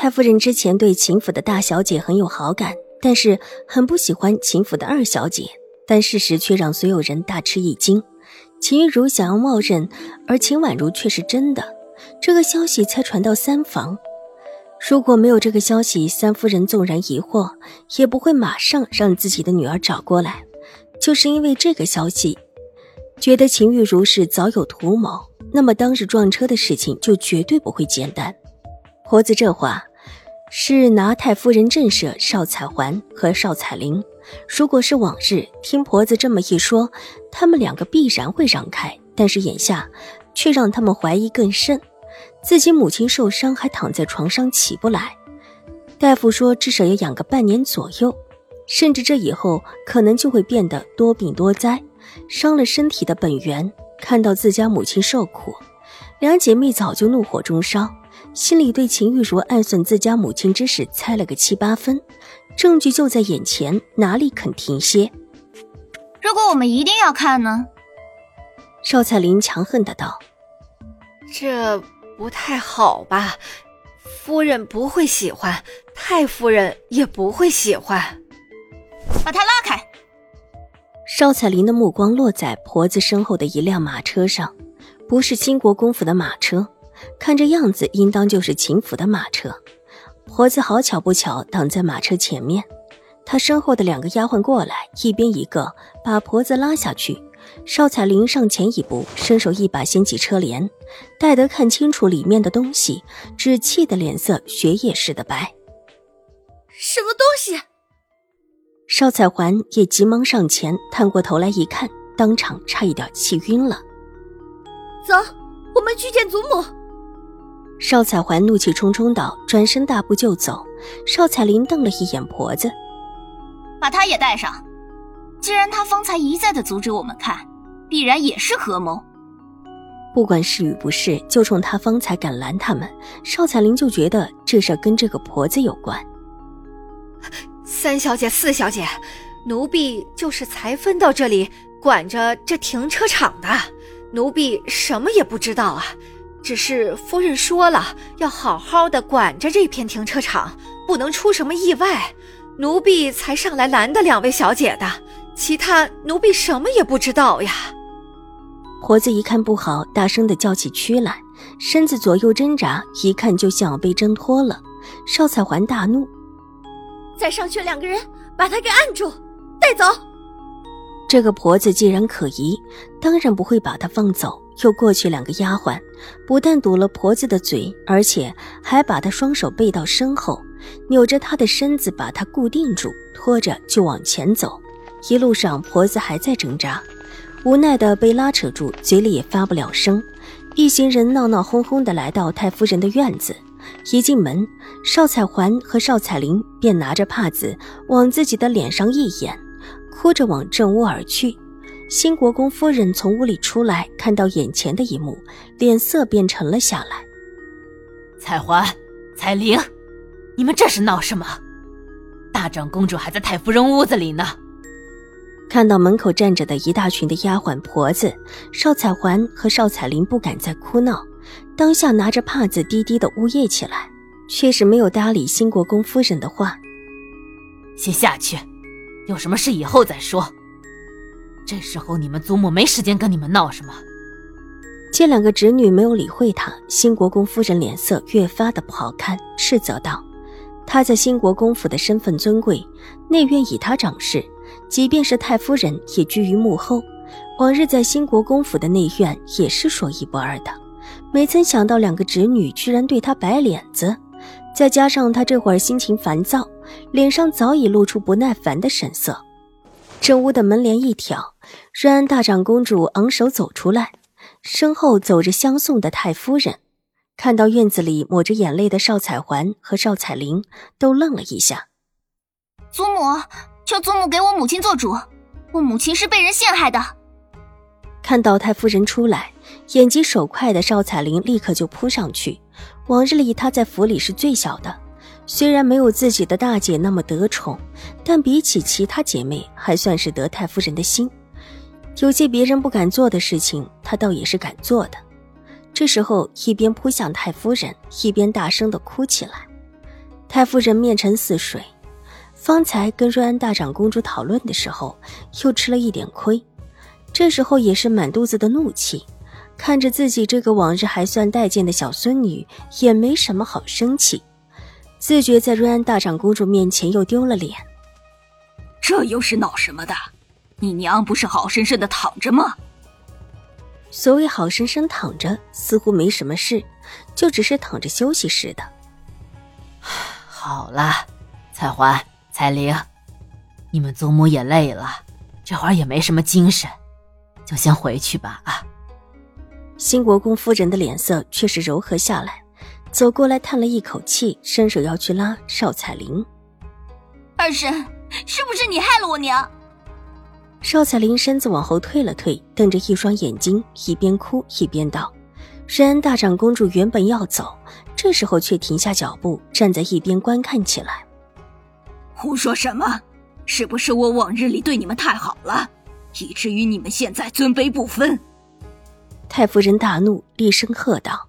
太夫人之前对秦府的大小姐很有好感，但是很不喜欢秦府的二小姐。但事实却让所有人大吃一惊：秦玉茹想要冒认，而秦婉如却是真的。这个消息才传到三房，如果没有这个消息，三夫人纵然疑惑，也不会马上让自己的女儿找过来。就是因为这个消息，觉得秦玉茹是早有图谋，那么当日撞车的事情就绝对不会简单。婆子这话。是拿太夫人震慑邵彩环和邵彩玲。如果是往日，听婆子这么一说，他们两个必然会让开。但是眼下，却让他们怀疑更甚。自己母亲受伤，还躺在床上起不来。大夫说至少要养个半年左右，甚至这以后可能就会变得多病多灾，伤了身体的本源。看到自家母亲受苦，两姐妹早就怒火中烧。心里对秦玉茹暗算自家母亲之事猜了个七八分，证据就在眼前，哪里肯停歇？如果我们一定要看呢？邵彩玲强横的道：“这不太好吧？夫人不会喜欢，太夫人也不会喜欢。把他拉开。”邵彩玲的目光落在婆子身后的一辆马车上，不是兴国公府的马车。看这样子，应当就是秦府的马车。婆子好巧不巧挡在马车前面，她身后的两个丫鬟过来，一边一个把婆子拉下去。邵彩玲上前一步，伸手一把掀起车帘，待得看清楚里面的东西，只气得脸色血液似的白。什么东西？邵彩环也急忙上前，探过头来一看，当场差一点气晕了。走，我们去见祖母。邵彩环怒气冲冲道，转身大步就走。邵彩玲瞪了一眼婆子，把他也带上。既然他方才一再的阻止我们看，必然也是合谋。不管是与不是，就冲他方才敢拦他们，邵彩玲就觉得这事跟这个婆子有关。三小姐、四小姐，奴婢就是才分到这里管着这停车场的，奴婢什么也不知道啊。只是夫人说了，要好好的管着这片停车场，不能出什么意外。奴婢才上来拦的两位小姐的，其他奴婢什么也不知道呀。婆子一看不好，大声的叫起屈来，身子左右挣扎，一看就像要被挣脱了。邵彩环大怒：“再上去两个人，把他给按住，带走。”这个婆子既然可疑，当然不会把她放走。又过去两个丫鬟，不但堵了婆子的嘴，而且还把她双手背到身后，扭着她的身子把她固定住，拖着就往前走。一路上，婆子还在挣扎，无奈的被拉扯住，嘴里也发不了声。一行人闹闹哄哄的来到太夫人的院子，一进门，邵彩环和邵彩玲便拿着帕子往自己的脸上一掩。哭着往正屋而去，新国公夫人从屋里出来，看到眼前的一幕，脸色便沉了下来。彩环、彩玲，你们这是闹什么？大长公主还在太夫人屋子里呢。看到门口站着的一大群的丫鬟婆子，邵彩环和邵彩玲不敢再哭闹，当下拿着帕子低低的呜咽起来，却是没有搭理新国公夫人的话。先下去。有什么事以后再说。这时候你们祖母没时间跟你们闹什么。见两个侄女没有理会他，新国公夫人脸色越发的不好看，斥责道：“她在新国公府的身份尊贵，内院以她掌事，即便是太夫人也居于幕后。往日在新国公府的内院也是说一不二的，没曾想到两个侄女居然对她摆脸子，再加上她这会儿心情烦躁。”脸上早已露出不耐烦的神色，正屋的门帘一挑，瑞安大长公主昂首走出来，身后走着相送的太夫人。看到院子里抹着眼泪的邵彩环和邵彩玲，都愣了一下。祖母，求祖母给我母亲做主，我母亲是被人陷害的。看到太夫人出来，眼疾手快的邵彩玲立刻就扑上去。往日里她在府里是最小的，虽然没有自己的大姐那么得宠，但比起其他姐妹，还算是得太夫人的心。有些别人不敢做的事情，她倒也是敢做的。这时候，一边扑向太夫人，一边大声的哭起来。太夫人面沉似水，方才跟瑞安大长公主讨论的时候，又吃了一点亏。这时候也是满肚子的怒气，看着自己这个往日还算待见的小孙女，也没什么好生气，自觉在瑞安大长公主面前又丢了脸。这又是闹什么的？你娘不是好生生的躺着吗？所谓好生生躺着，似乎没什么事，就只是躺着休息似的。好了，彩环、彩玲，你们祖母也累了，这会儿也没什么精神。就先回去吧啊！新国公夫人的脸色却是柔和下来，走过来叹了一口气，伸手要去拉邵彩玲。二婶，是不是你害了我娘？邵彩玲身子往后退了退，瞪着一双眼睛，一边哭一边道：“瑞安大长公主原本要走，这时候却停下脚步，站在一边观看起来。胡说什么？是不是我往日里对你们太好了？”以至于你们现在尊卑不分。太夫人大怒，厉声喝道：“